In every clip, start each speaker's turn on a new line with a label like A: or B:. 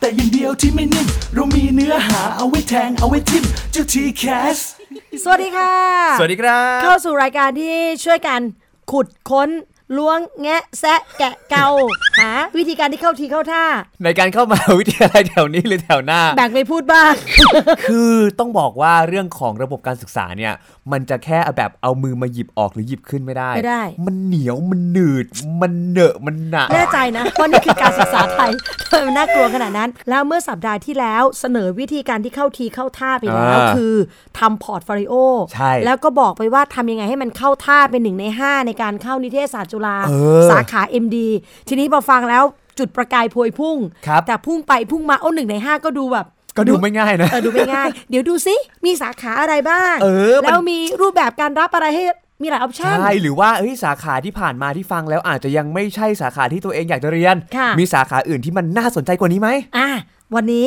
A: แต่อย่างเดียวที่ไม่นิ่ม เรามีเนื้อหาเอาไว้แทงเอาไว้ทิมเจ้าทีแคส
B: สวัสดีค่ะ
C: สวัสดีครับ
B: เข้าสู่รายการที่ช่วยกัน ขุดค้น ล้วงแงะแซะแกะเกาหาวิธีการที่เข้าทีเข้าท่า
C: ในการเข้ามาวิทยาลัยแถวนี้หรือแถวหน้า
B: แบ่งไปพูดบ้าง
C: คือต้องบอกว่าเรื่องของระบบการศึกษาเนี่ย มันจะแค่แบบเอามือมาหยิบออกหรือหยิบขึ้นไม่ได้
B: ไม่ได้
C: มันเหนียวมันหนืด มันเหนอะมันหน
B: แน่ใจนะว่านี่คือการศึกษาไทยทำไมมันน่ากลัวขนาดนั้น แล้วเมื่อสัปดาห์ที่แล้วเสนอวิธีการที่เข้าทีเข้าท่าไปแล้ว
C: อ่า
B: คือทำ portfolio
C: ใช่
B: แล้วก็บอกไปว่าทำยังไงให้มันเข้าท่าเป็นหนึ่งใน 5 ในการเข้านิเทศศาสตร์จุฬา
C: เออ
B: สาขา MD ทีนี้พอฟังแล้วจุดประกายพวยพุ่ง
C: ครับ
B: แต่พุ่งไปพุ่งมาโอ้หนึ่งใน5ก็ดูแบบ
C: ก็ดูไม่ง่ายนะ
B: เออดูไม่ง่าย เดี๋ยวดูซิมีสาขาอะไรบ้าง
C: เออมัน
B: แล้วมีรูปแบบการรับอะไรให้มีหลาย option
C: ใช่หรือว่าเอ้ยสาขาที่ผ่านมาที่ฟังแล้วอาจจะยังไม่ใช่สาขาที่ตัวเองอยากจะเรียน
B: ค่ะ
C: มีสาขาอื่นที่มันน่าสนใจกว่านี้ไหม
B: อะวันนี้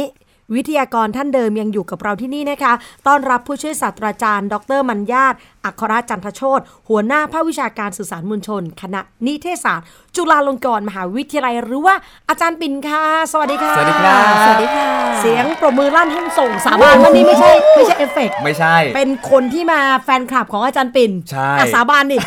B: วิทยากรท่านเดิมยังอยู่กับเราที่นี่นะคะ ต้อนรับผู้ช่วยศาสตราจารย์ ดร มรรยาท อัครจันทโชติหัวหน้าภาควิชาการสื่อสารมวลชน คณะนิเทศศาสตร์ จุฬาลงกรณ์มหาวิทยาลัยหรือว่าอาจารย์ปิ่นค่ะ สวัสดีค่ะ
C: สวัสดีครับ
B: สวัสดีค่ะ เสียงปรบมือลั่นให้ส่งสาบานว่านี่ไม่ใช่ไม่ใช่เอฟเฟกต์
C: ไม่ใช่
B: เป็นคนที่มาแฟนคลับของอาจารย์ปิ่น
C: ใช่
B: อะสาบานดิ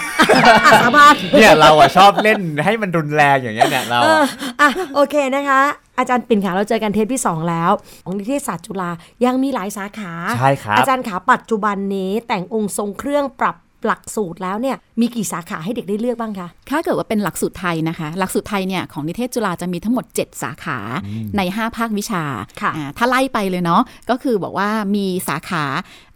B: อะสาบาน
C: เนี่ยเราอะชอบเล่นให้มันรุนแรงอย่างเงี้ยเนี่ยเรา
B: เอ
C: อะ
B: ออะโอเคนะคะอาจารย์ปิ่นขาเราเจอกันเทปที่ 2 แล้ว ของนิเทศศาสตร์จุฬายังมีหลายสาขา
C: ใช่ครับ
B: อาจารย์ขาปัจจุบันนี้แต่งองค์ทรงเครื่องปรับ หลักสูตรแล้วเนี่ยมีกี่สาขาให้เด็กได้เลือกบ้างคะ
D: ถ้าเกิดว่าเป็นหลักสูตรไทยนะคะ หลักสูตรไทยเนี่ยของนิเทศจุฬาจะมีทั้งหมด 7 สาขาใน 5 ภาควิชา
B: ค่ะ
D: อ่าถ้าไล่ไปเลยเนาะก็คือบอกว่ามีสาขา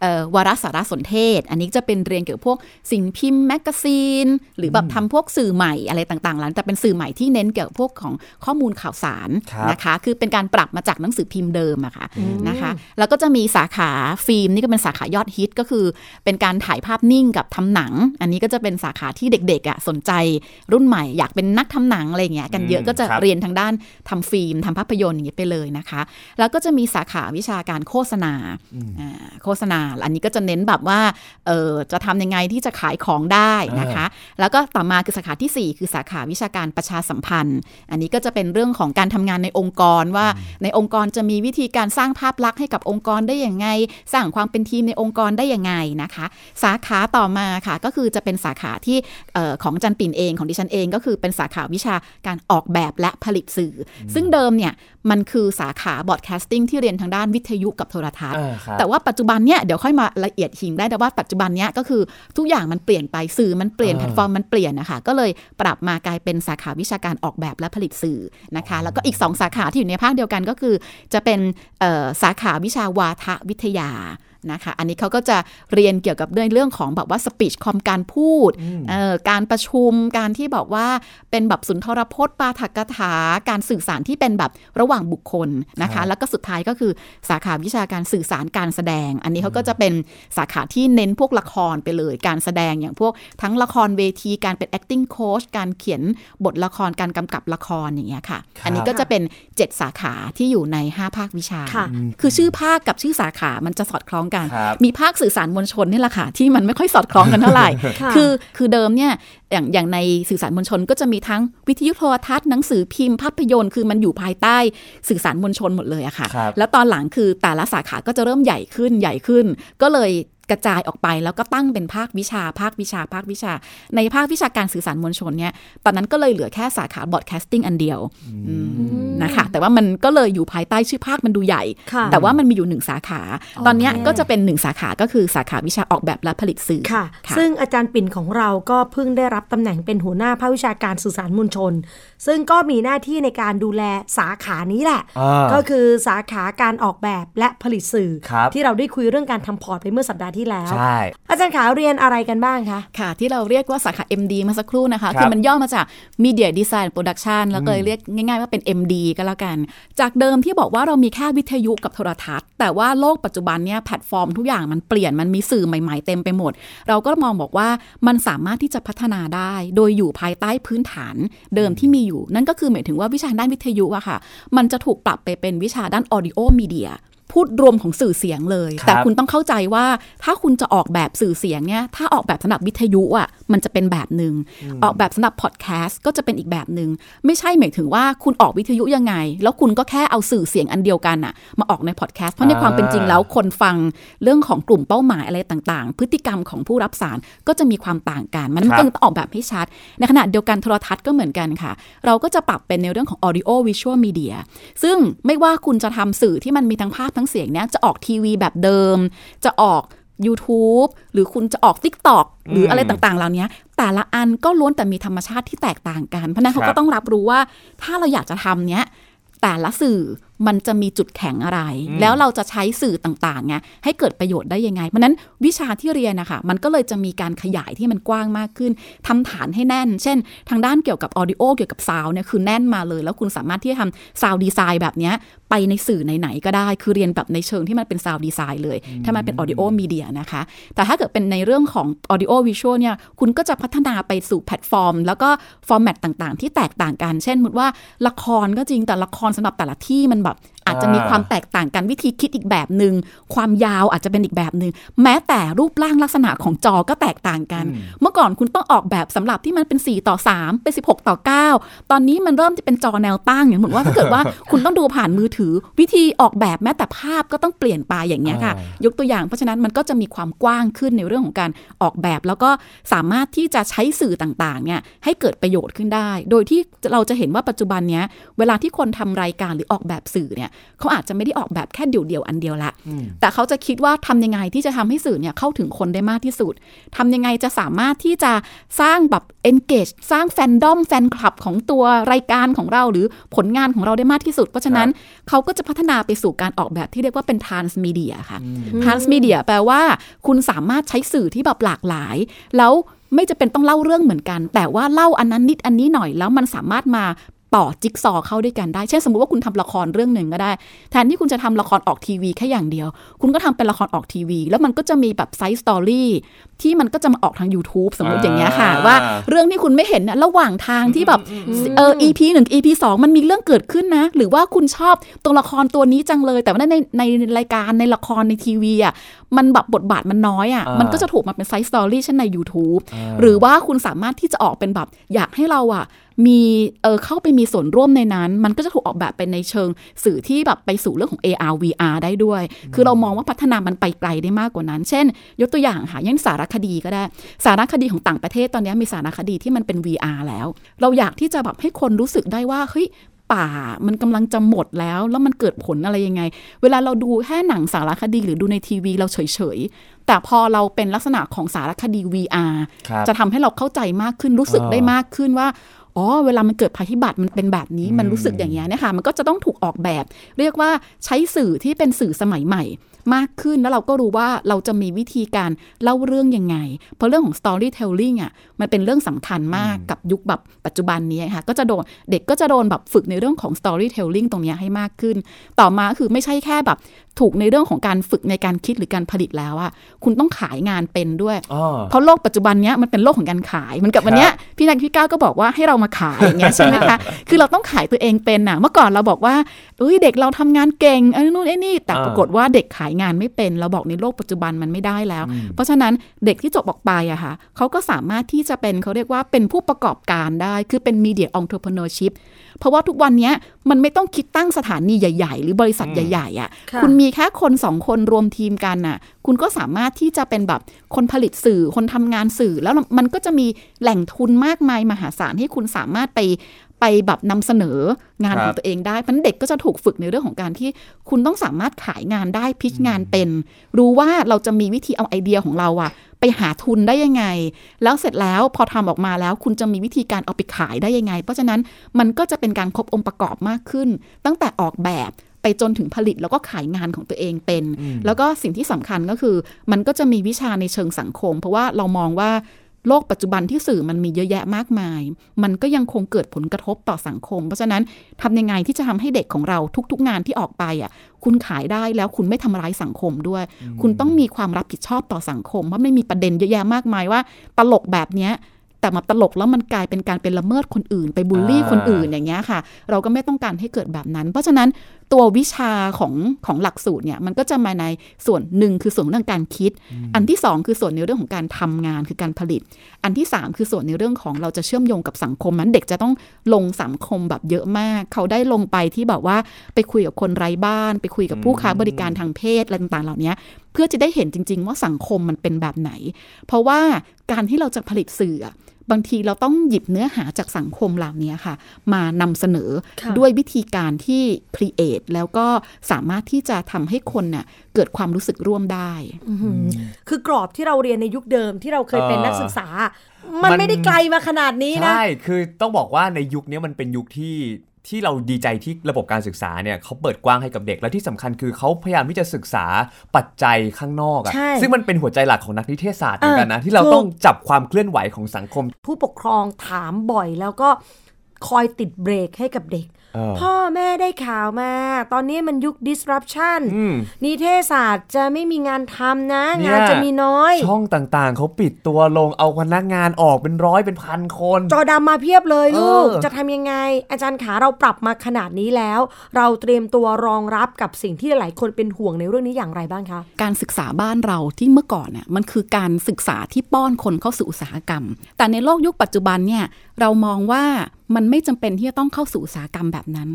D: เอ่อวารสารสนเทศ อันนี้จะเป็นเรียนเกี่ยวกับพวกสิ่งพิมพ์ magazine หรือแบบทำพวกสื่อใหม่อะไรต่างๆแล้วแต่เป็นสื่อใหม่ที่เน้นเกี่ยวกับพวกของข้อมูลข่าวสาร
C: ครับ
D: นะคะ คือเป็นการปรับมาจากหนังสือพิมพ์เดิมอะค่ะนะคะ แล้วก็จะมีสาขาฟิล์มนี่ก็เป็นสาขายอดฮิตก็คือ เป็นการถ่ายภาพนิ่งกับทำหนัง อันนี้ก็จะเป็นสาขาที่เด็กๆอะสนใจรุ่นใหม่อยากเป็นนักทำหนังอะไรอย่างเงี้ยกันเยอะ
C: อืม
D: ก็จะ
C: ครับ
D: เรียนทางด้านทำฟิล์มทำภาพยนตร์อย่างเงี้ยไปเลยนะคะ แล้วก็จะมีสาขาวิชาการโฆษณาอ่าโฆษณา อันนี้ก็จะเน้นแบบว่าเออจะทำยังไงที่จะขายของได้นะคะ แล้วก็ต่อมาคือสาขาทีสี่ 4 คือสาขาวิชาการประชาสัมพันธ์ อันนี้ก็จะเป็นเรื่องของการทำงานในองค์กรว่าในองค์กรจะมีวิธีการสร้างภาพลักษณ์ให้กับองค์กรได้อย่างไง สร้างความเป็นทีมในองค์กรได้ยังไงนะคะ สาขาต่อมาค่ะ ก็คือจะเป็นสาขาที่เอ่อของอาจารย์ปิ่นเองของดิฉันเองก็คือเป็นสาขาวิชาการออกแบบและผลิตสื่อซึ่งเดิมเนี่ยมันคือสาขา broadcasting ที่เรียนทางด้านวิทยุกับโทรทัศน์
C: อ่าครับ
D: แต่ว่าปัจจุบันเนี่ยเดี๋ยวค่อยมาละเอียดอีกทีได้แต่ว่าปัจจุบันเนี้ยก็คือทุกอย่างมันเปลี่ยนไปสื่อมันเปลี่ยน
C: อ่า
D: แพลตฟอร์มมันเปลี่ยนนะคะก็เลยปรับมากลายเป็นสาขาวิชาการออกแบบและผลิตสื่อนะคะแล้วก็อีก 2 สาขาที่อยู่ในภาคเดียวกันก็คือ จะเป็นเอ่อสาขาวิชาวาทวิทยา นะคะ อันนี้เขาก็จะเรียนเกี่ยวกับเรื่องเรื่องของแบบว่าสปีชคอมการพูดเอ่อการประชุม การที่บอกว่าเป็นแบบสุนทรพจน์ปาฐกถา การสื่อสารที่เป็นแบบระหว่างบุคคลนะ
C: ครั
D: คะ
C: บ
D: แล้วก็สุดท้ายก็คือสาขาวิชาการสื่อสารการแสดง อันนี้เขาก็จะเป็นสาขาที่เน้นพวกละครไปเลย การแสดงอย่างพวกทั้งละครเวทีการเป็น acting coach การเขียนบทละครการกำกับละครอย่างเงี้ยค่ะ
C: ครับ
D: อันนี้ก็จะเป็น 7 สาขาที่อยู่ใน 5 ภาควิชา
B: ค่ะ
D: คือชื่อภาคกับชื่อสาขามันจะสอดคล้องกัน
C: ครับ
D: มีภาคสื่อสารมวลชนนี่แหละค่ะที่มันไม่ค่อยสอดคล้องกันเท่าไหร่
B: ค่ะ
D: คือคือเดิมเนี่ยอย่างอย่างในสื่อสารมวลชนก็จะมีทั้งวิทยุโทรทัศน์หนังสือพิมพ์ภาพยนตร์คือมันอยู่ภายใต้สื่อสารมวลชนหมดเลยอะค่ะ
C: ครับ
D: แล้วตอนหลังคือแต่ละสาขาก็จะเริ่มใหญ่ขึ้นใหญ่ขึ้น ก็เลยกระจายออกไปแล้วก็ตั้งเป็นภาควิชา ภาควิชา ภาควิชา ในภาควิชาการสื่อสารมวลชนเนี่ยตอนนั้นก็เลยเหลือแค่สาขา broadcasting อันเดียวอืมนะคะ แต่ว่ามันก็เลยอยู่ภายใต้ชื่อภาคมันดูใหญ่
B: ค่ะ
D: แต่ว่ามันมีอยู่หนึ่งสาขา ตอนเนี้ยก็จะเป็นหนึ่งสาขาก็คือสาขาวิชาออกแบบและผลิตสื่อ
B: ค่ะ
D: ค่ะ
B: ซึ่งอาจารย์ปิ่นของเราก็เพิ่งได้รับตำแหน่งเป็นหัวหน้าภาควิชาการสื่อสารมวลชน ซึ่งก็มีหน้าที่ในการดูแลสาขานี้แหละ
C: อ่า
B: ก็คือสาขาการออกแบบและผลิตสื่อ
C: ครับ
B: ที่เราได้คุยเรื่องการทำ port ไปเมื่อสัปดาห์ที่ที่แล้ว
C: ใช่
B: อาจารย์ขาเรียนอะไรกันบ้างคะ
D: ค่ะ ที่เราเรียกว่าสาขา MD เมื่อสักครู่นะคะ
C: ครับ
D: คือมันย่อมาจาก Media Design Production แล้วก็เลยเรียกง่าย ๆว่าเป็น MD ก็แล้วกัน จากเดิมที่บอกว่าเรามีแค่วิทยุกับโทรทัศน์ แต่ว่าโลกปัจจุบันเนี่ยแพลตฟอร์มทุกอย่างมันเปลี่ยนมันมีสื่อใหม่ ๆ เต็มไปหมด เราก็มองบอกว่ามันสามารถที่จะพัฒนาได้ โดยอยู่ภายใต้พื้นฐานเดิมที่มีอยู่ นั่นก็คือหมายถึงว่าวิชาด้านวิทยุอะค่ะ มันจะถูกปรับไปเป็นวิชาด้าน audio media พูดรวมของสื่อเสียงเลย
C: ครับ
D: แต่คุณต้องเข้าใจว่าถ้าคุณจะออกแบบสื่อเสียงเนี่ยถ้าออกแบบสำหรับวิทยุอะมันจะเป็นแบบหนึ่งออกแบบสำหรับพอดแคสต์ก็จะเป็นอีกแบบหนึ่งไม่ใช่หมายถึงว่าคุณออกวิทยุยังไง แล้วคุณก็แค่เอาสื่อเสียงอันเดียวกันอะมาออกในพอดแคสต์เพราะในความเป็นจริงแล้วคนฟังเรื่องของกลุ่มเป้าหมายอะไรต่างๆ พฤติกรรมของผู้รับสารก็จะมีความต่างกัน มัน
C: ครับ
D: ก็ต้องออกแบบให้ชัด ในขณะเดียวกันโทรทัศน์ก็เหมือนกันค่ะ เราก็จะปรับเป็นในเรื่องของ audio visual media ซึ่งไม่ว่าคุณจะทำสื่อที่มันมีทั้งภาพทั้งเสียงเนี้ยจะออกทีวีแบบเดิม จะออก YouTube หรือคุณจะออก TikTok หรืออะไรต่างๆ เหล่านี้แต่ละอันก็ล้วนแต่มีธรรมชาติที่แตกต่างกัน เพราะฉะนั้นเขา
C: ครั
D: ก็
C: บ
D: ต้องรับรู้ว่า ถ้าเราอยากจะทำเนี้ยแต่ละสื่อ มันจะมีจุดแข็งอะไร แล้วเราจะใช้สื่อต่างๆไงให้เกิดประโยชน์ได้ยังไง เพราะฉะนั้นวิชาที่เรียนนะคะมันก็เลยจะมีการขยายที่มันกว้างมากขึ้นทำฐานให้แน่น เช่น ทางด้านเกี่ยวกับ audio เกี่ยวกับ sound เนี่ยคือแน่นมาเลย แล้วคุณสามารถที่จะทำ sound design แบบเนี้ยไปในสื่อไหนๆก็ได้ คือเรียนแบบในเชิงที่มันเป็น sound design เลย ถ้ามันเป็น audio media นะคะ แต่ถ้าเกิดเป็นในเรื่องของ audio visual เนี่ยคุณก็จะพัฒนาไปสู่แพลตฟอร์ม แล้วก็ format ต่างๆ ที่แตกต่างกัน เช่นสมมติว่าละครก็จริงแต่ละครสำหรับแต่ละที่มันแบบอาจจะมีความแตกต่างกันวิธีคิดอีกแบบหนึ่งความยาวอาจจะเป็นอีกแบบหนึ่งแม้แต่รูปร่างลักษณะของจอก็แตกต่างกัน เมื่อก่อนคุณต้องออกแบบสำหรับที่มันเป็น 4 ต่อ 3 เป็น 16 ต่อ 9 ตอนนี้มันเริ่มจะเป็นจอแนวตั้งอย่างเหมือนว่าถ้าเกิดว่าคุณต้องดูผ่านมือถือ วิธีออกแบบแม้แต่ภาพก็ต้องเปลี่ยนไปอย่างเงี้ยค่ะ ยกตัวอย่างเพราะฉะนั้นมันก็จะมีความกว้างขึ้นในเรื่องของการออกแบบ แล้วก็สามารถที่จะใช้สื่อต่างๆเนี่ยให้เกิดประโยชน์ขึ้นได้ โดยที่เราจะเห็นว่าปัจจุบันเนี้ยเวลาที่คนทำรายการหรือออกแบบสื่อเนี่ยเขาอาจจะไม่ได้ออกแบบแค่เดี่ยวๆอันเดียวละ แต่เขาจะคิดว่าทำยังไงที่จะทำให้สื่อเนี่ยเข้าถึงคนได้มากที่สุดทำยังไงจะสามารถที่จะสร้างแบบ engage สร้างแฟนดอมแฟนคลับของตัวรายการของเราหรือผลงานของเราได้มากที่สุด เพราะฉะนั้นเขาก็จะพัฒนาไปสู่การออกแบบที่เรียกว่าเป็น transmedia ค่ะ transmedia แปลว่าคุณสามารถใช้สื่อที่แบบหลากหลาย แล้วไม่จะเป็นต้องเล่าเรื่องเหมือนกัน แต่ว่าเล่าอันนั้นนิดอันนี้หน่อยแล้วมันสามารถมา ต่อจิ๊กซอว์เข้าด้วยกันได้ เช่นสมมุติว่าคุณทำละครเรื่องหนึ่งก็ได้ แทนที่คุณจะทำละครออกทีวีแค่อย่างเดียว คุณก็ทำเป็นละครออกทีวี แล้วมันก็จะมีแบบ side story ที่มันก็จะมาออกทาง YouTube สมมติอย่างเงี้ยค่ะ
C: อ่า
D: ว่าเรื่องที่คุณไม่เห็นนะระหว่างทางที่แบบเออ EP หนึ่ง EP สองมันมีเรื่องเกิดขึ้นนะ หรือว่าคุณชอบตัวละครตัวนี้จังเลย แต่ว่าในในรายการในละครในทีวีอะมันแบบบทบาทมันน้อยอะ
C: อ่ามั
D: มันก็จะถูกมาเป็น side story เช่นใน YouTube หรือว่าคุณสามารถที่จะออกเป็นแบบอยากให้เราอะ มีเออเข้าไปมีส่วนร่วมในนั้น มันก็จะถูกออกแบบเป็นในเชิงสื่อที่แบบไปสู่เรื่องของ AR VR ได้ด้วย คือเรามองว่าพัฒนามันไปไกลได้มากกว่านั้น เช่น ยกตัวอย่างค่ะอย่างสารคดีก็ได้ สารคดีของต่างประเทศตอนนี้มีสารคดีที่มันเป็น VR แล้ว เราอยากที่จะแบบให้คนรู้สึกได้ว่าเฮ้ยป่ามันกำลังจะหมดแล้ว แล้วมันเกิดผลอะไรยังไง เวลาเราดูแค่หนังสารคดีหรือดูในทีวีเราเฉยๆ แต่พอเราเป็นลักษณะของสารคดี VR
C: ครับ
D: จะทำให้เราเข้าใจมากขึ้นรู้สึก
C: อ่า
D: ได้มากขึ้นว่า อ๋อ เวลามันเกิดภัยพิบัติมันเป็นแบบนี้ มันรู้สึกอย่างเงี้ยนะคะ มันก็จะต้องถูกออกแบบ เรียกว่าใช้สื่อที่เป็นสื่อสมัยใหม่ มากขึ้นแล้วเราก็รู้ว่าเราจะมีวิธีการเล่าเรื่องยังไง เพราะเรื่องของ storytelling อะมันเป็นเรื่องสำคัญมากกับยุคแบบปัจจุบันนี้ค่ะก็จะโดนเด็กก็จะโดนแบบฝึกในเรื่องของ storytelling ตรงเนี้ยให้มากขึ้น ต่อมาคือไม่ใช่แค่แบบถูกในเรื่องของการฝึกในการคิดหรือการผลิตแล้วอะคุณต้องขายงานเป็นด้วย
C: อ๋อ
D: เพราะโลกปัจจุบันเนี้ยมันเป็นโลกของการขายเหมือนกับวันเนี้ยพี่นักพี่ก้าวก็บอกว่าให้เรามาขายอย่างเงี้ยใช่ไหมคะคือเราต้องขายตัวเองเป็นน่ะเมื่อก่อนเราบอกว่าเอ้ยเด็กเราทำงานเก่งไอ้นู่นไอ้นี่แต่
C: อ่า
D: ปรากฏว่าเด็กขายงานไม่เป็น เราบอกในโลกปัจจุบันมันไม่ได้แล้ว เพราะฉะนั้นเด็กที่จบออกไปอะค่ะเขาก็สามารถที่จะเป็นเขาเรียกว่าเป็นผู้ประกอบการได้ คือเป็น media entrepreneurship เพราะว่าทุกวันเนี้ยมันไม่ต้องคิดตั้งสถานีใหญ่ ๆ หรือบริษัทใหญ่ ๆอะ
B: ค่ะ
D: คุณมีแค่คนสองคนรวมทีมกันน่ะ คุณก็สามารถที่จะเป็นแบบคนผลิตสื่อคนทำงานสื่อ แล้วมันก็จะมีแหล่งทุนมากมายมหาศาลให้คุณสามารถไป ไปแบบนำเสนองาน
C: ครับ
D: ของตัวเองได้เพราะฉะนั้นเด็กก็จะถูกฝึกในเรื่องของการที่คุณต้องสามารถขายงานได้พิชงานเป็น รู้ว่าเราจะมีวิธีเอาไอเดียของเราอะไปหาทุนได้ยังไง แล้วเสร็จแล้วพอทำออกมาแล้วคุณจะมีวิธีการเอาไปขายได้ยังไง เพราะฉะนั้นมันก็จะเป็นการครบองค์ประกอบมากขึ้น ตั้งแต่ออกแบบไปจนถึงผลิตแล้วก็ขายงานของตัวเองเป็น แล้วก็สิ่งที่สำคัญก็คือ มันก็จะมีวิชาในเชิงสังคม เพราะว่าเรามองว่า โลกปัจจุบันที่สื่อมันมีเยอะแยะมากมาย มันก็ยังคงเกิดผลกระทบต่อสังคม เพราะฉะนั้นทำยังไงที่จะทำให้เด็กของเราทุก ๆ งานที่ออกไปอะ คุณขายได้แล้วคุณไม่ทำร้ายสังคมด้วย คุณต้องมีความรับผิดชอบต่อสังคมเพราะไม่มีประเด็นเยอะแยะมากมายว่า ตลกแบบเนี้ยแต่มาตลกแล้วมันกลายเป็นการเป็นละเมิดคนอื่น ไปบูลลี่
C: อ่า
D: คนอื่นอย่างเงี้ยค่ะ เราก็ไม่ต้องการให้เกิดแบบนั้น เพราะฉะนั้น ตัววิชาของของหลักสูตรเนี่ยมันก็จะมาในส่วนหนึ่งคือส่วนเรื่องการคิด อันที่สองคือส่วนในเรื่องของการทำงานคือการผลิต อันที่สามคือส่วนในเรื่องของเราจะเชื่อมโยงกับสังคมนั้นเด็กจะต้องลงสังคมแบบเยอะมาก เขาได้ลงไปที่แบบว่าไปคุยกับคนไร้บ้าน ไปคุยกับผู้ค้าบริการทางเพศอะไรต่างๆ เหล่านี้เพื่อจะได้เห็นจริง ๆ ว่าสังคมมันเป็นแบบไหน เพราะว่าการที่เราจะผลิตสื่ออะบางทีเราต้องหยิบเนื้อหาจากสังคมเหล่านี้ค่ะ มานำเสนอ
B: ค่ะ
D: ด้วยวิธีการที่ครีเอทแล้วก็สามารถที่จะทำให้คนน่ะเกิดความรู้สึกร่วมได้
B: อื้อหือคือกรอบที่เราเรียนในยุคเดิมที่เราเคยเป็น
C: เออ
B: นักศึกษามัน
C: มัน
B: ไม่ได้ไกลมาขนาดนี้นะ
C: ใช่ คือต้องบอกว่าในยุคนี้มันเป็นยุคที่ ที่เราดีใจที่ระบบการศึกษาเนี่ยเขาเปิดกว้างให้กับเด็กและที่สำคัญคือเขาพยายามที่จะศึกษาปัจจัยข้างนอก
B: ใช่
C: อะ่ะซึ่งมันเป็นหัวใจหลักของนักนิเทศศาสตร์เหมือนกันนะ
B: เออ
C: ที่เรา
B: ถูก
C: ต้องจับความเคลื่อนไหวของสังคม
B: ผู้ปกครองถามบ่อยแล้วก็คอยติดเบรกให้กับเด็ก
C: เออ
B: พ่อแม่ได้ข่าวมา ตอนนี้มันยุค disruption
C: อืม
B: นิเทศศาสตร์จะไม่มีงานทำนะ
C: เนี่ย
B: งานจะมีน้อย
C: ช่องต่างๆ เขาปิดตัวลงเอาพนักงานออกเป็นร้อยเป็นพันคน
B: จอดำมาเพียบเลยลูก
C: เออ
B: จะทำยังไง อาจารย์ขาเราปรับมาขนาดนี้แล้ว เราเตรียมตัวรองรับกับสิ่งที่หลายคนเป็นห่วงในเรื่องนี้อย่างไรบ้างคะ
D: การศึกษาบ้านเราที่เมื่อก่อนน่ะมันคือการศึกษาที่ป้อนคนเข้าสู่อุตสาหกรรม แต่ในโลกยุคปัจจุบันเนี่ยเรามองว่า มันไม่จำเป็นที่จะต้องเข้าสู่อุตสาหกรรมแบบนั้น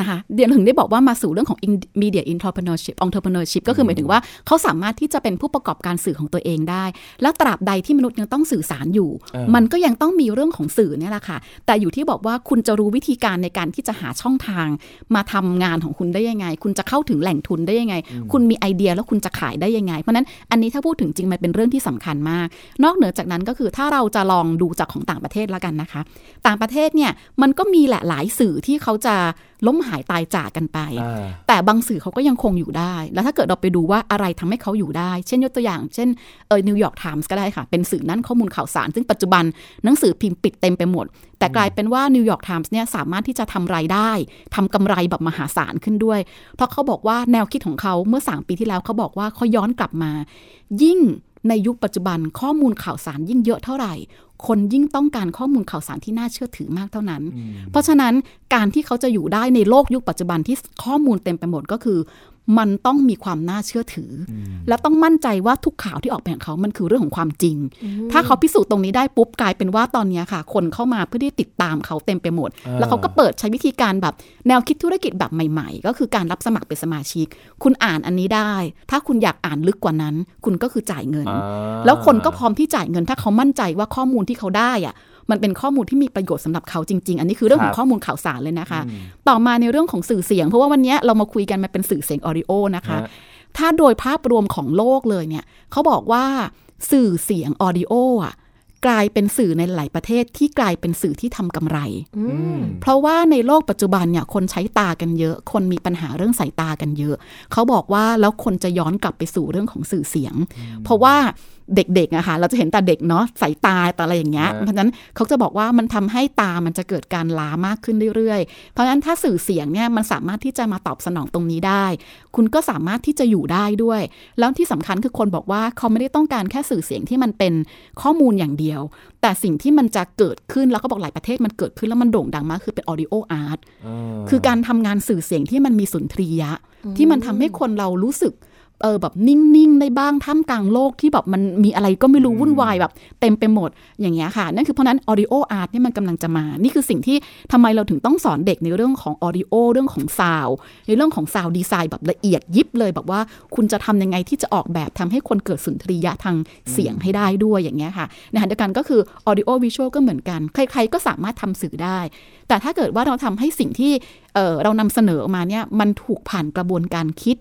D: นะคะเดี๋ยวถึงได้บอกว่ามาสู่เรื่องของ in- media entrepreneurship entrepreneurship ก็คือหมายถึงว่าเขาสามารถที่จะเป็นผู้ประกอบการสื่อของตัวเองได้ และตราบใดที่มนุษย์ยังต้องสื่อสารอยู่
C: เออ
D: มันก็ยังต้องมีเรื่องของสื่อเนี่ยแหละค่ะ แต่อยู่ที่บอกว่าคุณจะรู้วิธีการในการที่จะหาช่องทาง มาทำงานของคุณได้ยังไง คุณจะเข้าถึงแหล่งทุนได้ยังไง คุณมีไอเดียแล้วคุณจะขายได้ยังไง เพราะฉะนั้นอันนี้ถ้าพูดถึงจริงมันเป็นเรื่องที่สำคัญมาก นอกเหนือจากนั้นก็คือถ้าเราจะลองดูจากของต่างประเทศแล้วกันนะคะ ต่างประเทศเนี่ยมันก็มีแหละหลายสื่อที่เขาจะล้มหายตายจากกันไป
C: อ่า
D: แต่บางสื่อเขาก็ยังคงอยู่ได้ แล้วถ้าเกิดเราไปดูว่าอะไรทำให้เขาอยู่ได้ เช่นยกตัวอย่าง เช่นเออนิวยอร์กไทมส์ก็ได้ค่ะ เป็นสื่อนั้นข้อมูลข่าวสาร ซึ่งปัจจุบันหนังสือพิมพ์ปิดเต็มไปหมด แต่กลายเป็นว่านิวยอร์กไทมส์เนี่ยสามารถที่จะทำรายได้ทำกำไรแบบมหาศาลขึ้นด้วย เพราะเขาบอกว่าแนวคิดของเขาเมื่อ 3 ปีที่แล้วเขาบอกว่าเขาย้อนกลับมา ยิ่งในยุคปัจจุบันข้อมูลข่าวสารยิ่งเยอะเท่าไหร่ คนยิ่งต้องการข้อมูลข่าวสารที่น่าเชื่อถือมากเท่านั้น เพราะฉะนั้นการที่เขาจะอยู่ได้ในโลกยุคปัจจุบันที่ข้อมูลเต็มไปหมดก็คือ มันต้องมีความน่าเชื่อถืออและต้องมั่นใจว่าทุกข่าวที่ออกไปของเขา มันคือเรื่องของความจริง ถ้าเขาพิสูจน์ตรงนี้ได้ปุ๊บกลายเป็นว่าตอนเนี้ยค่ะ คนเข้ามาเพื่อที่ติดตามเขาเต็มไปหมด
C: อ่า
D: แล้วเขาก็เปิดใช้วิธีการแบบแนวคิดธุรกิจแบบใหม่ ๆ ก็คือการรับสมัครเป็นสมาชิก คุณอ่านอันนี้ได้ ถ้าคุณอยากอ่านลึกกว่านั้น คุณก็คือจ่ายเงิน
C: อ่า
D: แล้วคนก็พร้อมที่จ่ายเงิน ถ้าเขามั่นใจว่าข้อมูลที่เขาได้อะ มันเป็นข้อมูลที่มีประโยชน์สำหรับเขาจริง ๆ อันนี้คือเรื่องของ
C: ครับ
D: ข้อมูลข่าวสารเลยนะคะ ต่อมาในเรื่องของสื่อเสียง เพราะว่าวันเนี้ยเรามาคุยกันมาเป็นสื่อเสียง audio นะคะ
C: ฮะ
D: ถ้าโดยภาพรวมของโลกเลยเนี่ยเขาบอกว่าสื่อเสียง audio อะกลายเป็นสื่อในหลายประเทศที่กลายเป็นสื่อที่ทำกำไร
B: อืม
D: เพราะว่าในโลกปัจจุบันเนี่ยคนใช้ตากันเยอะ คนมีปัญหาเรื่องสายตากันเยอะ เขาบอกว่าแล้วคนจะย้อนกลับไปสู่เรื่องของสื่อเสียง เพราะว่าเด็กๆอะค่ะเราจะเห็นแต่เด็กเนาะสายตาแต่อะไรอย่างเงี้ย
C: อ่า
D: เพราะฉะนั้นเขาจะบอกว่ามันทำให้ตามันจะเกิดการล้ามากขึ้นเรื่อยๆ เพราะฉะนั้นถ้าสื่อเสียงเนี่ยมันสามารถที่จะมาตอบสนองตรงนี้ได้ คุณก็สามารถที่จะอยู่ได้ด้วย แล้วที่สำคัญคือคนบอกว่าเขาไม่ได้ต้องการแค่สื่อเสียงที่มันเป็นข้อมูลอย่างเดียว แต่สิ่งที่มันจะเกิดขึ้นแล้วก็บอกหลายประเทศมันเกิดขึ้นแล้วมันโด่งดังมากคือเป็น audio art คือการทำงานสื่อเสียงที่มันมีสุนทรียะ ที่มันทำให้คนเรารู้สึก เออแบบนิ่งๆได้บ้างท่ามกลางโลกที่แบบมันมีอะไรก็ไม่รู้วุ่นวายแบบเต็มไปหมดอย่างเงี้ยค่ะ นั่นคือเพราะฉะนั้น audio art เนี่ยมันกำลังจะมา นี่คือสิ่งที่ทำไมเราถึงต้องสอนเด็กในเรื่องของ audio เรื่องของ sound ในเรื่องของ sound design แบบละเอียดยิบเลยแบบว่าคุณจะทำยังไงที่จะออกแบบทำให้คนเกิดสุนทรียะทางเสียงให้ได้ด้วยอย่างเงี้ยค่ะในขณะเดียวกันก็คือ audio visual ก็เหมือนกัน ใครๆก็สามารถทำสื่อได้ แต่ถ้าเกิดว่าเราทำให้สิ่งที่เอ่อเรานำเสนอออกมาเนี่ยมันถูกผ่านกระบวนการคิด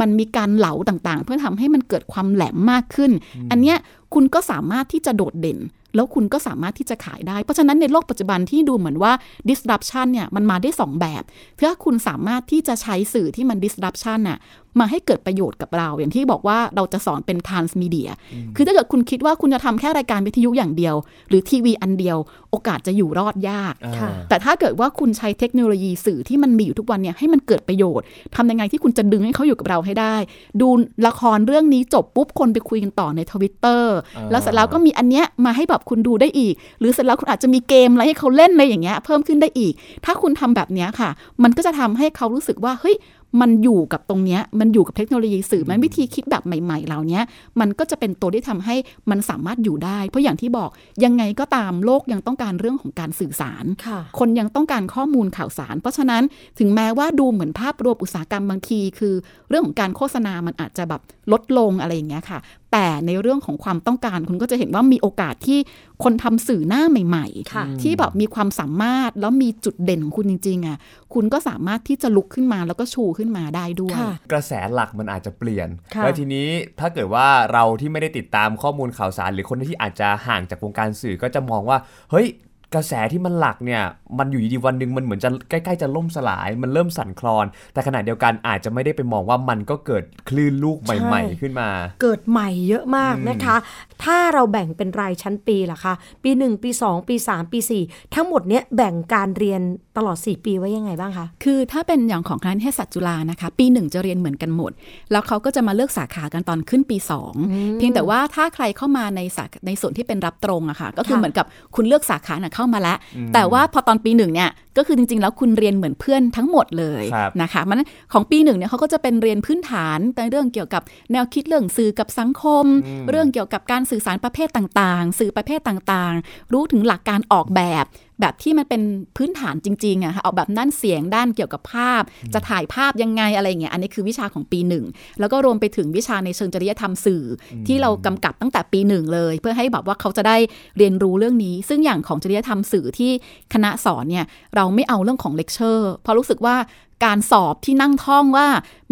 D: มันมีการเหลาต่างๆ เพื่อทำให้มันเกิดความแหลมมากขึ้น อันเนี้ยคุณก็สามารถที่จะโดดเด่น แล้วคุณก็สามารถที่จะขายได้ เพราะฉะนั้นในโลกปัจจุบันที่ดูเหมือนว่า disruption เนี่ยมันมาได้ 2 แบบถ้าคุณสามารถที่จะใช้สื่อที่มัน disruption น่ะ มาให้เกิดประโยชน์กับเรา อย่างที่บอกว่าเราจะสอนเป็น transmedia คือถ้าเกิดคุณคิดว่าคุณจะทำแค่รายการวิทยุอย่างเดียว หรือทีวีอันเดียว โอกาสจะอยู่รอดยาก
B: ค่ะ
D: แต่ถ้าเกิดว่าคุณใช้เทคโนโลยีสื่อที่มันมีอยู่ทุกวันเนี่ยให้มันเกิดประโยชน์ทำยังไงที่คุณจะดึงให้เขาอยู่กับเราให้ได้ ดูละครเรื่องนี้จบปุ๊บคนไปคุยกันต่อในทวิตเตอร์แล้วเสร็จแล้วก็มีอันเนี้ยมาให้แบบคุณดูได้อีก หรือเสร็จแล้วคุณอาจจะมีเกมอะไรให้เขาเล่นอะไรอย่างเงี้ยเพิ่มขึ้นได้อีก ถ้าคุณทำแบบเนี้ยค่ะ มันก็จะทำให้เขารู้สึกว่าเฮ้ย มันอยู่กับตรงเนี้ยมันอยู่กับเทคโนโลยีสื่อมันวิธีคิดแบบใหม่ ๆ เหล่าเนี้ยมันก็จะเป็นตัวที่ทำให้มันสามารถอยู่ได้ เพราะอย่างที่บอกยังไงก็ตามโลกยังต้องการเรื่องของการสื่อสาร
B: ค่ะ
D: คนยังต้องการข้อมูลข่าวสาร เพราะฉะนั้นถึงแม้ว่าดูเหมือนภาพรวมอุตสาหกรรมบางที คือ เรื่องของการโฆษณามันอาจจะแบบลดลงอะไรอย่างเงี้ยค่ะ แต่ในเรื่องของความต้องการคุณก็จะเห็นว่ามีโอกาสที่คนทำสื่อหน้าใหม่
B: ค่ะ
D: ๆที่แบบมีความสามารถแล้วมีจุดเด่นของคุณจริงๆอะคุณก็สามารถที่จะลุกขึ้นมาแล้วก็ชูขึ้นมาได้ด้วย
B: ค่ะ
C: กระแสหลักมันอาจจะเปลี่ยน
B: ค่ะ
C: แล้วทีนี้ถ้าเกิดว่าเราที่ไม่ได้ติดตามข้อมูลข่าวสาร หรือคนที่อาจจะห่างจากวงการสื่อก็จะมองว่าเฮ้ย กระแสที่มันหลักเนี่ยมันอยู่ดีๆวันหนึ่งมันเหมือนจะใกล้ๆจะล่มสลาย มันเริ่มสั่นคลอน แต่ขณะเดียวกันอาจจะไม่ได้ไปมองว่ามันก็เกิดคลื่นลูกใหม่
B: ใช่
C: ๆ ขึ้นมา
B: เกิดใหม่เยอะมากนะคะ ถ้าเราแบ่งเป็นรายชั้นปีล่ะคะ ปี 1 ปี 2 ปี 3 ปี 4 ทั้งหมดเนี้ยแบ่งการเรียนตลอด 4 ปีไว้ยังไงบ้างคะ
D: คือถ้าเป็นอย่างของคณะนิเทศศาสตร์จุฬานะคะ ปีหนึ่งจะเรียนเหมือนกันหมด แล้วเขาก็จะมาเลือกสาขากันตอนขึ้นปี 2 เพียงแต่ว่าถ้าใครเข้ามาในสาในส่วนที่เป็นรับตรงอะค่ะก็คือ
B: ค่ะ
D: เหมือนกับคุณเลือกสาขาน่ะเข้ามาแล้วแต่ว่าพอตอนปีหนึ่งเนี่ยก็คือจริง ๆ แล้วคุณเรียนเหมือนเพื่อนทั้งหมดเลย
C: ครับ
D: นะคะมันของปีหนึ่งเนี่ยเขาก็จะเป็นเรียนพื้นฐานในเรื่องเกี่ยวกับแนวคิดเรื่องสื่อกับสังคม เรื่องเกี่ยวกับการสื่อสารประเภทต่างๆ สื่อประเภทต่างๆ รู้ถึงหลักการออกแบบแบบที่มันเป็นพื้นฐานจริงๆอะค่ะออกแบบด้านเสียงด้านเกี่ยวกับภาพ จะถ่ายภาพยังไงอะไรอย่างเงี้ยอันนี้คือวิชาของปีหนึ่งแล้วก็รวมไปถึงวิชาในเชิงจริยธรรมสื่ออที่เรากำกับตั้งแต่ปีหนึ่งเลย เพื่อให้แบบว่าเขาจะได้เรียนรู้เรื่องนี้ ซึ่งอย่างของจริยธรรมสื่อที่คณะสอนเนี่ยเราไม่เอาเรื่องของเลคเชอร์เพราะรู้สึกว่าการสอบที่นั่งท่องว่า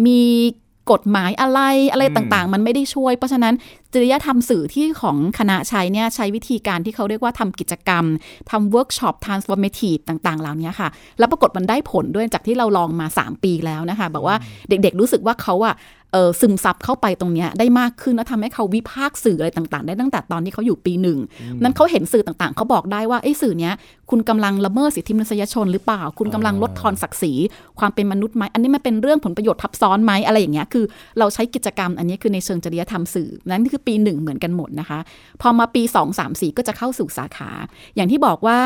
D: มี กฎหมายอะไรอะไรต่างๆ มันไม่ได้ช่วย เพราะฉะนั้นจริยธรรมสื่อที่ของคณะใช้เนี่ยใช้วิธีการที่เขาเรียกว่าทำกิจกรรมทำเวิร์กช็อป transformative ต่างๆ เหล่านี้ค่ะ แล้วปรากฏมันได้ผลด้วยจากที่เราลองมา 3 ปีแล้วนะคะ บอกว่าเด็กๆรู้สึกว่าเขาอะเออ ซึมซับเข้าไปตรงเนี้ยได้มากขึ้นแล้วทำให้เขาวิพากษ์สื่ออะไรต่างๆ ได้ตั้งแต่ตอนที่เขาอยู่ปีหนึ่งนั้นเขาเห็นสื่อต่างๆ เขาบอกได้ว่าไอ้สื่อเนี้ยคุณกำลังละเมิดสิทธิมนุษยชนหรือเปล่า คุณกำลังลดทอนศักดิ์ศรีความเป็นมนุษย์ไหมอันนี้มันเป็นเรื่องผลประโยชน์ทับซ้อนไหมอะไรอย่างเงี้ยคือ เราใช้กิจกรรมอันนี้คือในเชิงจริยธรรมสื่อนั้นคือปีหนึ่งเหมือนกันหมดนะคะพอมาปี 2 3 4 ก็จะเข้าสู่สาขา อย่างที่บอกว่า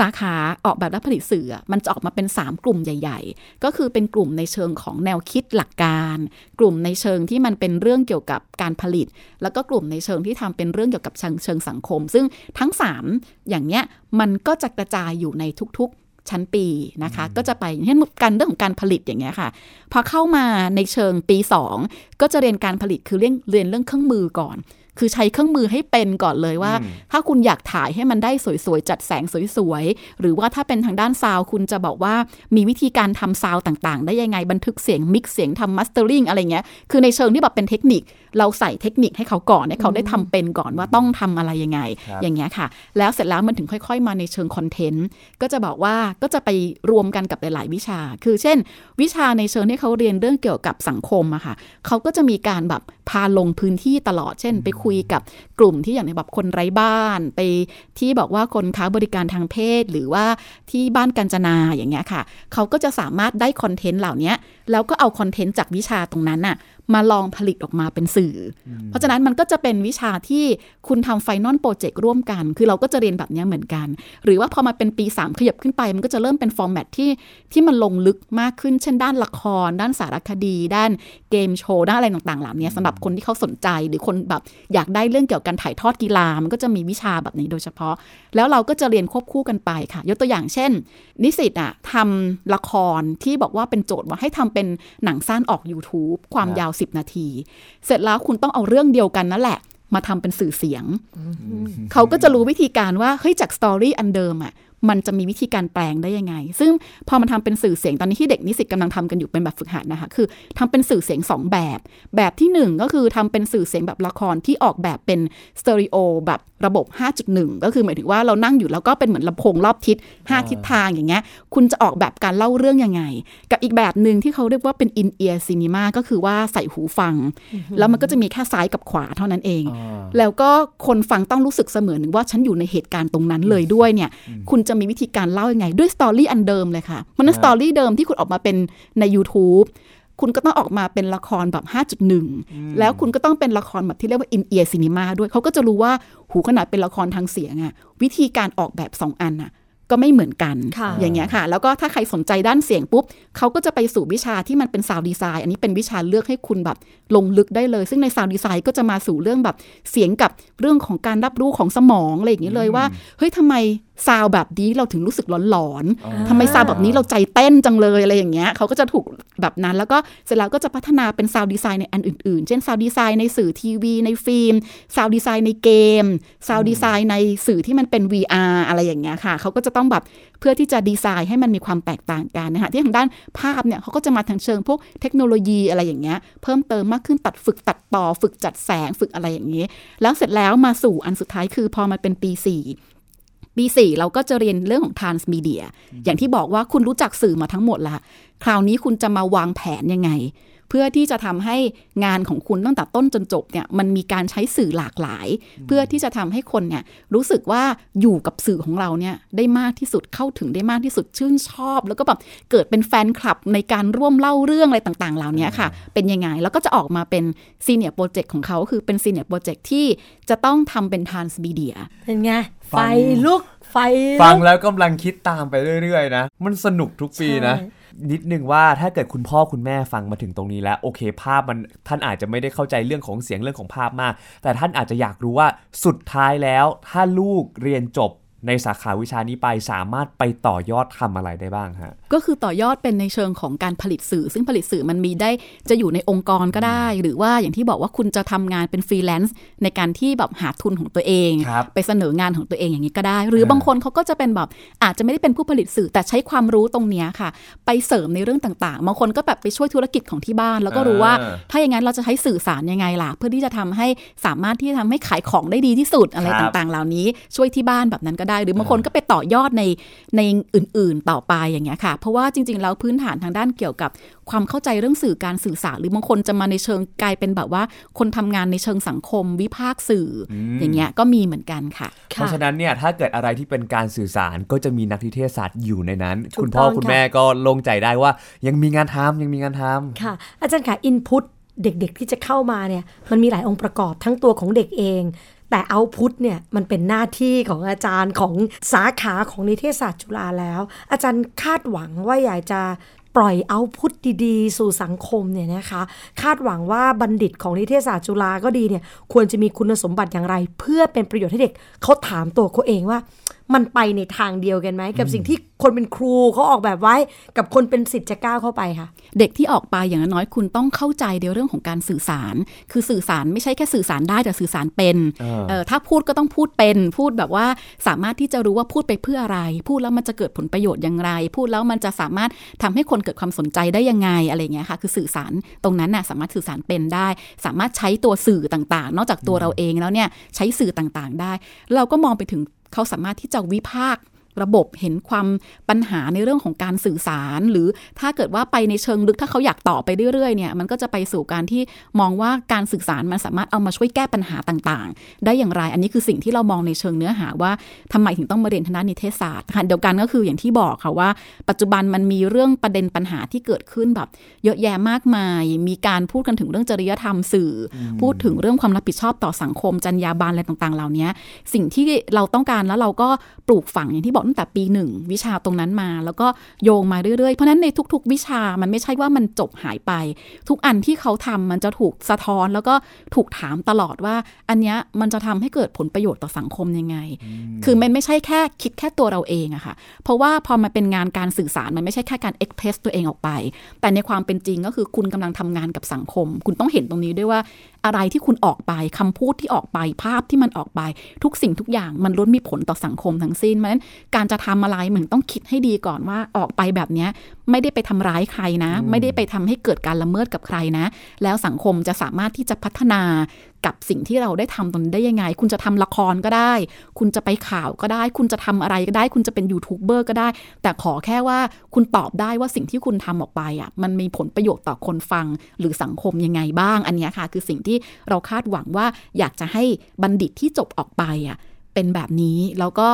D: สาขาออกแบบและผลิตสื่ออะมันจะออกมาเป็น 3 กลุ่มใหญ่ ๆ ก็คือเป็นกลุ่มในเชิงของแนวคิดหลักการ กลุ่มในเชิงที่มันเป็นเรื่องเกี่ยวกับการผลิต แล้วก็กลุ่มในเชิงที่ทำเป็นเรื่องเกี่ยวกับเชิงเชิงสังคม ซึ่งทั้ง 3 อย่างเนี้ยมันก็จะกระจายอยู่ในทุกๆชั้นปีนะคะ ก็จะไปอย่างเช่นการเรื่องของการผลิตอย่างเงี้ยค่ะ พอเข้ามาในเชิงปี 2 ก็จะเรียนการผลิตคือเรียนเรียนเรื่องเครื่องมือก่อน คือใช้เครื่องมือให้เป็นก่อนเลยว่า ถ้าคุณอยากถ่ายให้มันได้สวยๆ จัดแสงสวยๆ หรือว่าถ้าเป็นทางด้าน sound คุณจะบอกว่ามีวิธีการทำ sound ต่างๆ ได้ยังไงบันทึกเสียง mix เสียงทำ mastering อะไรเงี้ยคือในเชิงที่แบบเป็นเทคนิค เราใส่เทคนิคให้เขาก่อนให้เขาได้ทำเป็นก่อนว่าต้องทำอะไรยังไง
C: ครับ
D: อย่างเงี้ยค่ะ แล้วเสร็จแล้วมันถึงค่อย ๆ มาในเชิงคอนเทนต์ก็จะบอกว่าก็จะไปรวมกันกับหลาย ๆ วิชา คือเช่น วิชาในเชิงที่เขาเรียนเรื่องเกี่ยวกับสังคมอะค่ะเขาก็จะมีการแบบพาลงพื้นที่ตลอด เช่น ไปคุยกับกลุ่มที่อย่างในแบบคนไร้บ้าน ไปที่บอกว่าคนค้าบริการทางเพศ หรือว่าที่บ้านกัญจนาอย่างเงี้ยค่ะ เขาก็จะสามารถได้คอนเทนต์เหล่านี้แล้วก็เอาคอนเทนต์จากวิชาตรงนั้นน่ะ มาลองผลิตออกมาเป็นสื่ออเพราะฉะนั้นมันก็จะเป็นวิชาที่คุณทำ final project ร่วมกัน คือเราก็จะเรียนแบบเนี้ยเหมือนกัน หรือว่าพอมาเป็นปี 3 ขยับขึ้นไป มันก็จะเริ่มเป็น format ที่ที่มันลงลึกมากขึ้น เช่นด้านละคร ด้านสารคดี ด้านเกมโชว์ด้านอะไรต่างๆเหล่านี้สำหรับคนที่เขาสนใจหรือคนแบบอยากได้เรื่องเกี่ยวกับการถ่ายทอดกีฬา มันก็จะมีวิชาแบบนี้โดยเฉพาะ แล้วเราก็จะเรียนควบคู่กันไปค่ะ ยกตัวอย่างเช่น นิสิตอะทำละครที่บอกว่าเป็นโจทย์ว่าให้ทำเป็นหนังสั้นออก YouTube ความยาว10 นาที เสร็จแล้วคุณต้องเอาเรื่องเดียวกันนั่นแหละ มาทำเป็นสื่อเสียง เขาก็จะรู้วิธีการว่าเฮ้ยจาก story อันเดิมอะ มันจะมีวิธีการแปลงได้ยังไง ซึ่งพอมันทำเป็นสื่อเสียงตอนนี้ที่เด็กนิสิตกำลังทำกันอยู่เป็นแบบฝึกหัดนะคะ คือทำเป็นสื่อเสียงสองแบบ แบบที่หนึ่งก็คือทำเป็นสื่อเสียงแบบละครที่ออกแบบเป็นสเตอริโอแบบระบบ 5.1 ก็คือหมายถึงว่าเรานั่งอยู่แล้วก็เป็นเหมือนลำโพงรอบทิศ 5 ทิศทางอย่างเงี้ย คุณจะออกแบบการเล่าเรื่องยังไง กับอีกแบบหนึ่งที่เขาเรียกว่าเป็น in ear cinema ก็คือว่าใส่หูฟัง แล้วมันก็จะมีแค่ซ้ายกับขวาเท่านั้นเอง แล้วก็คนฟังต้องรู้สึกเสมือนหนึ่งว่าฉันอยู่ในเหตุการณ์ตรงนั้นเลยด้วยเนี่ย คุณจะมีวิธีการเล่ายังไง ด้วยสตอรี่อันเดิมเลยค่ะ มันนั้นสตอรี่เดิมที่คุณออกมาเป็นใน YouTube คุณก็ต้องออกมาเป็นละครแบบ 5.1 แล้วคุณก็ต้องเป็นละครแบบที่เรียกว่า in ear cinema ด้วย เขาก็จะรู้ว่าหูขนาดเป็นละครทางเสียงอะวิธีการออกแบบ 2 อันอะก็ไม่เหมือนกัน
B: ค่ะ
D: อย่างเงี้ยค่ะ แล้วก็ถ้าใครสนใจด้านเสียงปุ๊บ เขาก็จะไปสู่วิชาที่มันเป็น sound design อันนี้เป็นวิชาเลือกให้คุณแบบลงลึกได้เลย ซึ่งใน sound design ก็จะมาสู่เรื่องแบบเสียงกับเรื่องของการรับรู้ของสมองอะไรอย่างเงี้ยเลยว่า เฮ้ยทำไมซาวแบบนี้เราถึงรู้สึกหลอนๆทำไมซาวแบบนี้เราใจเต้นจังเลยอะไรอย่างเงี้ยเขาก็จะถูกแบบนั้น แล้วก็เสร็จแล้วก็จะพัฒนาเป็น sound design ในอันอื่นๆ เช่น sound design ในสื่อทีวี ในฟิล์มsound design ในเกม sound design ในสื่อที่มันเป็น VR อะไรอย่างเงี้ยค่ะ เขาก็จะต้องแบบเพื่อที่จะดีไซน์ให้มันมีความแตกต่างกันนะคะที่ทางด้านภาพเนี่ยเขาก็จะมาทางเชิงพวกเทคโนโลยีอะไรอย่างเงี้ยเพิ่มเติมมากขึ้นตัดฝึกตัดต่อ ฝึกจัดแสงฝึกอะไรอย่างนี้แล้วเสร็จแล้วมาสู่อันสุดท้ายคือพอมันเป็นปี4 ปีสี่เราก็จะเรียนเรื่องของ transmedia อย่างที่บอกว่าคุณรู้จักสื่อมาทั้งหมดละคราวนี้คุณจะมาวางแผนยังไง เพื่อที่จะทำให้งานของคุณตั้งแต่ต้นจนจบเนี่ยมันมีการใช้สื่อหลากหลาย เพื่อที่จะทำให้คนเนี่ยรู้สึกว่าอยู่กับสื่อของเราเนี่ยได้มากที่สุดเข้าถึงได้มากที่สุดชื่นชอบ แล้วก็แบบเกิดเป็นแฟนคลับในการร่วมเล่าเรื่องอะไรต่างๆ เหล่านี้ค่ะ เป็นยังไงแล้วก็จะออกมาเป็น senior project ของเขาคือเป็น senior project ที่จะต้องทำเป็น transmedia
B: เป็นไง ไฟ
C: ฟัง
B: ลุกไฟ
C: ฟัง
B: ลุก
C: แล้วกำลังคิดตามไปเรื่อยๆนะ มันสนุกทุกปีนะ
B: ใช่
C: นิดนึงว่าถ้าเกิดคุณพ่อคุณแม่ฟังมาถึงตรงนี้แล้ว โอเคภาพมันท่านอาจจะไม่ได้เข้าใจเรื่องของเสียงเรื่องของภาพมาก แต่ท่านอาจจะอยากรู้ว่าสุดท้ายแล้ว ถ้าลูกเรียนจบในสาขาวิชานี้ไปสามารถไปต่อยอดทำอะไรได้บ้างฮะ
D: ก็คือต่อยอดเป็นในเชิงของการผลิตสื่อ ซึ่งผลิตสื่อมันมีได้จะอยู่ในองค์กรก็ได้ หรือว่าอย่างที่บอกว่าคุณจะทำงานเป็นฟรีแลนซ์ในการที่แบบหาทุนของตัวเอง
C: ครับ
D: ไปเสนองานของตัวเองอย่างนี้ก็ได้ หรือบางคนเขาก็จะเป็นแบบอาจจะไม่ได้เป็นผู้ผลิตสื่อแต่ใช้ความรู้ตรงเนี้ยค่ะ ไปเสริมในเรื่องต่างๆบางคนก็แบบไปช่วยธุรกิจของที่บ้าน แล้วก็รู้ว่า
C: อ่า
D: ถ้าอย่างนั้นเราจะใช้สื่อสารยังไงล่ะ เพื่อที่จะทำให้สามารถที่จะทำให้ขายของได้ดีที่สุดอะไร
C: ครับ
D: ต่างๆ เหล่านี้ช่วยที่บ้านแบบนั้นก็ได้ หรือบางคนก็ไปต่อยอดในในอื่น ๆ ต่อไปอย่างเงี้ยค่ะเพราะว่าจริง ๆ แล้วพื้นฐานทางด้านเกี่ยวกับ ความเข้าใจเรื่องสื่อการสื่อสารหรือบางคนจะมาในเชิงกลายเป็นแบบว่า คนทำงานในเชิงสังคม วิพากษ์สื่อออย่างเงี้ยก็มีเหมือนกันค่ะ
C: เพราะฉะนั้นเนี่ยถ้าเกิดอะไรที่เป็นการสื่อสารก็จะมีนักนิเทศศาสตร์อยู่ในนั้น
B: ถูก
C: คุณพ่อ
B: ต้อง
C: คุณ
B: ค่ะ
C: แม่ก็โล่งใจได้ว่า ยังมีงานทำยังมีงานทำ
B: ค่ะ อาจารย์ค่ะอินพุตเด็กๆที่จะเข้ามาเนี่ยมันมีหลายองค์ประกอบทั้งตัวของเด็กเอง แต่เอาพุตเนี่ยมันเป็นหน้าที่ของอาจารย์ของสาขาของนิเทศศาสตร์จุฬาแล้ว อาจารย์คาดหวังว่าอยากจะปล่อยเอาพุทดีๆ สู่สังคมเนี่ยนะคะ คาดหวังว่าบัณฑิตของนิเทศศาสตร์จุฬาก็ดีเนี่ย ควรจะมีคุณสมบัติอย่างไร เพื่อเป็นประโยชน์ให้เด็กเขาถามตัวเขาเองว่า มันไปในทางเดียวกันไหม กับสิ่งที่คนเป็นครูเขาออกแบบไว้กับคนเป็นสิทธิ์จะก้าวเข้าไปค่ะ
D: เด็กที่ออกไปอย่างน้อยๆคุณต้องเข้าใจในเรื่องของการสื่อสาร คือสื่อสารไม่ใช่แค่สื่อสารได้แต่สื่อสารเป็น
C: อ่า
D: เออถ้าพูดก็ต้องพูดเป็น พูดแบบว่าสามารถที่จะรู้ว่าพูดไปเพื่ออะไร พูดแล้วมันจะเกิดผลประโยชน์อย่างไร พูดแล้วมันจะสามารถทำให้คนเกิดความสนใจได้ยังไงอะไรอย่างเงี้ยค่ะ คือสื่อสารตรงนั้นน่ะสามารถสื่อสารเป็นได้ สามารถใช้ตัวสื่อต่างๆ นอกจากตัวเราเองแล้วเนี่ยใช้สื่อต่างๆได้ เราก็มองไปถึง เขาสามารถที่จะวิพากษ์ ระบบเห็นความปัญหาในเรื่องของการสื่อสาร หรือถ้าเกิดว่าไปในเชิงลึกถ้าเขาอยากต่อไปเรื่อยๆเนี่ยมันก็จะไปสู่การที่มองว่าการสื่อสารมันสามารถเอามาช่วยแก้ปัญหาต่างๆ ได้อย่างไรอันนี้คือสิ่งที่เรามองในเชิงเนื้อหาว่าทำไมถึงต้องมาเรียนทางด้านิเทศศาสตร์ขณะเดียวกันก็คืออย่างที่บอกค่ะว่า ปัจจุบันมันมีเรื่องประเด็นปัญหาที่เกิดขึ้นแบบ เยอะแยะมากมาย มีการพูดกันถึงเรื่องจริยธรรมสื่ออพูดถึงเรื่องความรับผิดชอบต่อสังคมจรรยาบรรณอะไรต่างๆ เหล่านี้สิ่งที่เราต้องการแล้วเราก็ปลูกฝังอย่างที่บอกตั้งแต่ปีหนึ่งวิชาตรงนั้นมา แล้วก็โยงมาเรื่อยๆ เพราะฉะนั้นในทุก ๆ วิชามันไม่ใช่ว่ามันจบหายไป ทุกอันที่เขาทำมันจะถูกสะท้อน แล้วก็ถูกถามตลอดว่า อันเนี้ยมันจะทำให้เกิดผลประโยชน์ต่อสังคมยังไง คือมันไม่ใช่แค่คิดแค่ตัวเราเองอะค่ะเพราะว่าพอมันเป็นงานการสื่อสารมันไม่ใช่แค่การเอ็กเพรสตัวเองออกไป แต่ในความเป็นจริงก็คือคุณกำลังทำงานกับสังคม คุณต้องเห็นตรงนี้ด้วยว่า อะไรที่คุณออกไปคำพูดที่ออกไปภาพที่มันออกไป ทุกสิ่งทุกอย่างมันล้วนมีผลต่อสังคมทั้งสิ้นเพราะฉะนั้นการจะทำอะไรเหมือนต้องคิดให้ดีก่อนว่าออกไปแบบเนี้ยไม่ได้ไปทำร้ายใครนะ ไม่ได้ไปทำให้เกิดการละเมิดกับใครนะ แล้วสังคมจะสามารถที่จะพัฒนากับสิ่งที่เราได้ทำตรงนี้ได้ยังไง คุณจะทำละครก็ได้ คุณจะไปข่าวก็ได้ คุณจะทำอะไรก็ได้ คุณจะเป็นยูทูบเบอร์ก็ได้ แต่ขอแค่ว่าคุณตอบได้ว่าสิ่งที่คุณทำออกไปอะมันมีผลประโยชน์ต่อคนฟังหรือสังคมยังไงบ้าง อันเนี้ยค่ะ คือสิ่งที่เราคาดหวังว่าอยากจะให้บัณฑิตที่จบออกไปอะเป็นแบบนี้แล้วก็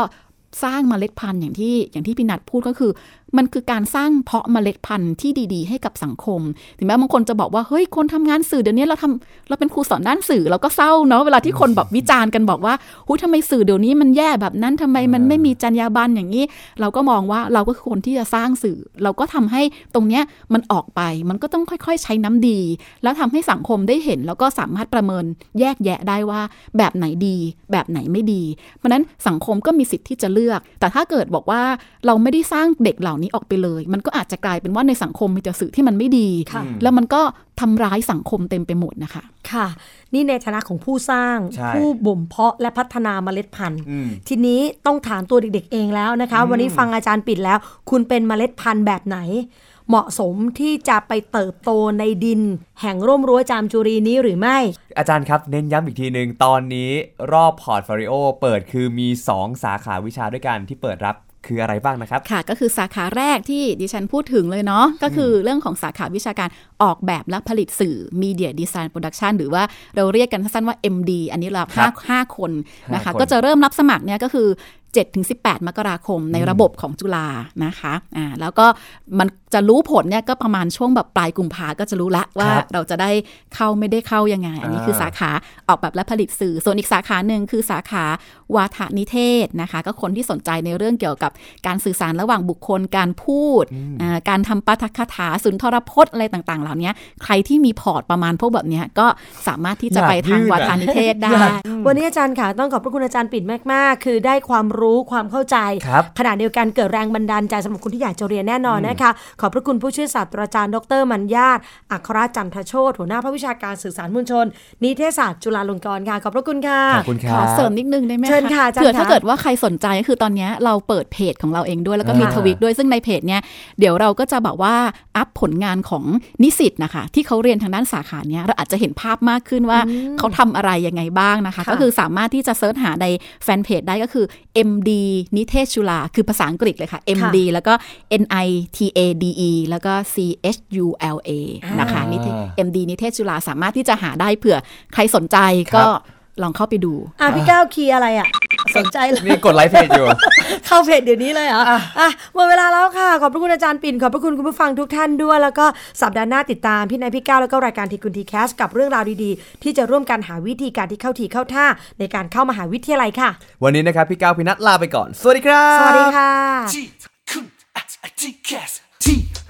D: สร้างเมล็ดพันธุ์อย่างที่อย่างที่พี่นัทพูดก็คือ มันคือการสร้างเพาะเมล็ดพันธุ์ที่ดี ๆ ให้กับสังคม ถึงแม้บางคนจะบอกว่า เฮ้ย คนทำงานสื่อเดี๋ยวนี้เราทำเราเป็นครูสอนด้านสื่อเราก็เศร้าเนาะ เวลาที่คนแบบวิจารณ์กันบอกว่าหุ้ยทำไมสื่อเดี๋ยวนี้มันแย่แบบนั้นทำไมมันไม่มีจรรยาบรรณอย่างนี้ เราก็มองว่าเราก็คือคนที่จะสร้างสื่อ เราก็ทำให้ตรงเนี้ยมันออกไป มันก็ต้องค่อยๆ ใช้น้ำดี แล้วทำให้สังคมได้เห็น แล้วก็สามารถประเมินแยกแยะได้ว่า แบบไหนดี แบบไหนไม่ดี เพราะฉะนั้นสังคมก็มีสิทธิ์ที่จะเลือก แต่ถ้าเกิดบอกว่าเราไม่ได้สร้างเด็กเหล่านี้ออกไปเลย มันก็อาจจะกลายเป็นว่าในสังคมมีแต่สื่อที่มันไม่ดี
B: ค่ะ
D: แล้วมันก็ทำร้ายสังคมเต็มไปหมดนะคะ
B: ค่ะ นี่ในฐานะของผู้สร้าง
C: ใช่
B: ผู้บ่มเพาะและพัฒนาเมล็ดพันธุ์
C: อืม
B: ทีนี้ต้องถามตัวเด็ก ๆ เองแล้วนะคะ วันนี้ฟังอาจารย์ปิดแล้ว คุณเป็นเมล็ดพันธุ์แบบไหน เหมาะสมที่จะไปเติบโตในดิน แห่งร่มรั้วจามจุรีนี้หรือไม่
C: อาจารย์ครับเน้นย้ำอีกทีหนึ่งตอนนี้รอบ portfolio เปิดคือมี 2 สาขาวิชาด้วยกันที่เปิดรับ คืออะไรบ้างนะครับ
D: ค่ะก็คือสาขาแรกที่ดิฉันพูดถึงเลยเนาะก็คือเรื่องของสาขาวิชาการออกแบบและผลิตสื่อ Media Design Production หรือว่าเราเรียกกันสั้นๆว่า MD อันนี้เรา
C: รั
D: ห้าห้าคนนะคะ
C: ห้าคน
D: ก็จะเริ่มรับสมัครเนี่ยก็คือ 7-18 มกราคมในระบบของจุฬานะคะอ่าแล้วก็มันจะรู้ผลเนี่ยก็ประมาณช่วงแบบปลายกุมภาก็จะรู้ละว่า
C: ครับ
D: เราจะได้เข้าไม่ได้เข้ายังไง อันนี้คือสาขาออกแบบและผลิตสื่อ ส่วนอีกสาขาหนึ่งคือสาขาวาทนิเทศนะคะ ก็คนที่สนใจในเรื่องเกี่ยวกับการสื่อสารระหว่างบุคคลการพูดอ่าการทำปาฐกถาสุนทรพจน์อะไรต่างๆ เหล่านี้ใครที่มีพอร์ตประมาณพวกแบบเนี้ยก็สามารถที่จะไปทางวาทนิเทศได้
B: วันนี้อาจารย์ค่ะต้องขอบพระคุณอาจารย์ปิดมากๆ คือได้ความรู้ความเข้าใจ
C: ครับ
B: ขณะเดียวกันเกิดแรงบันดาลใจสำหรับคนที่อยากจะเรียนแน่นอนนะคะ ขอบพระคุณผู้ช่วยศาสตราจารย์ดรมัญญาตอัครจันทโชตหัวหน้าภาควิชาการสื่อสารมวลชน นิเทศศาสตร์จุฬาลงกรณ์ค่ะ ขอบพระคุณค่ะ
C: ขอบคุณค
D: ข
C: รั
D: อบเสริมนิดนึงได้ไหม
B: เชิญค่ะอาจารย์
D: เผื่อถ้า
B: ค่ะ
D: เกิดว่าใครสนใจก็คือตอนเนี้ยเราเปิดเพจของเราเองด้วยแล้วก็มี
C: อ่า
D: ทวิตด้วยซึ่งในเพจเนี้ยเดี๋ยวเราก็จะแบบว่าอัพผลงานของนิสิตนะคะที่เขาเรียนทางด้านสาขาเนี้ยเราอาจจะเห็นภาพมากขึ้นว่าเขาทำอะไรยังไงบ้างนะคะ
B: ค่ะ
D: ก็คือสามารถที่จะเซิร์ชหาในแฟนเพจได้ก็คือ MD นิเทศจุฬาคือภาษาอังกฤษเลยค่ะ MD แล้วก็ N I T A D E แล้วก็ C H U L A นะคะนิเทศ MD นิเทศจุฬาสามารถที่จะหาได้เผื่อใครสนใจก็ ลองเข้าไปดู
B: อะพี่ก้าวคีย์อะไรอะสนใจเลย
C: นี่กดไลค์เพจอยู่
B: เข้าเพจเดี๋ยวนี้เลยเหรออะหมดเวลาแล้วค่ะ ขอบพระคุณอาจารย์ปิ่น ขอบพระคุณคุณผู้ฟังทุกท่านด้วย แล้วก็สัปดาห์หน้าติดตามพี่นายพี่ก้าวแล้วก็รายการทีคุณทีแคสกับเรื่องราวดีๆ ที่จะร่วมกันหาวิธีการที่เข้าทีเข้าท่า ในการเข้ามหาวิทยาลัยค่ะ
C: วันนี้นะครับพี่ก้าวพี่นัทลาไปก่อน สวัสดีครับ
B: สวัสดีค่ะ
A: ที่คุณอา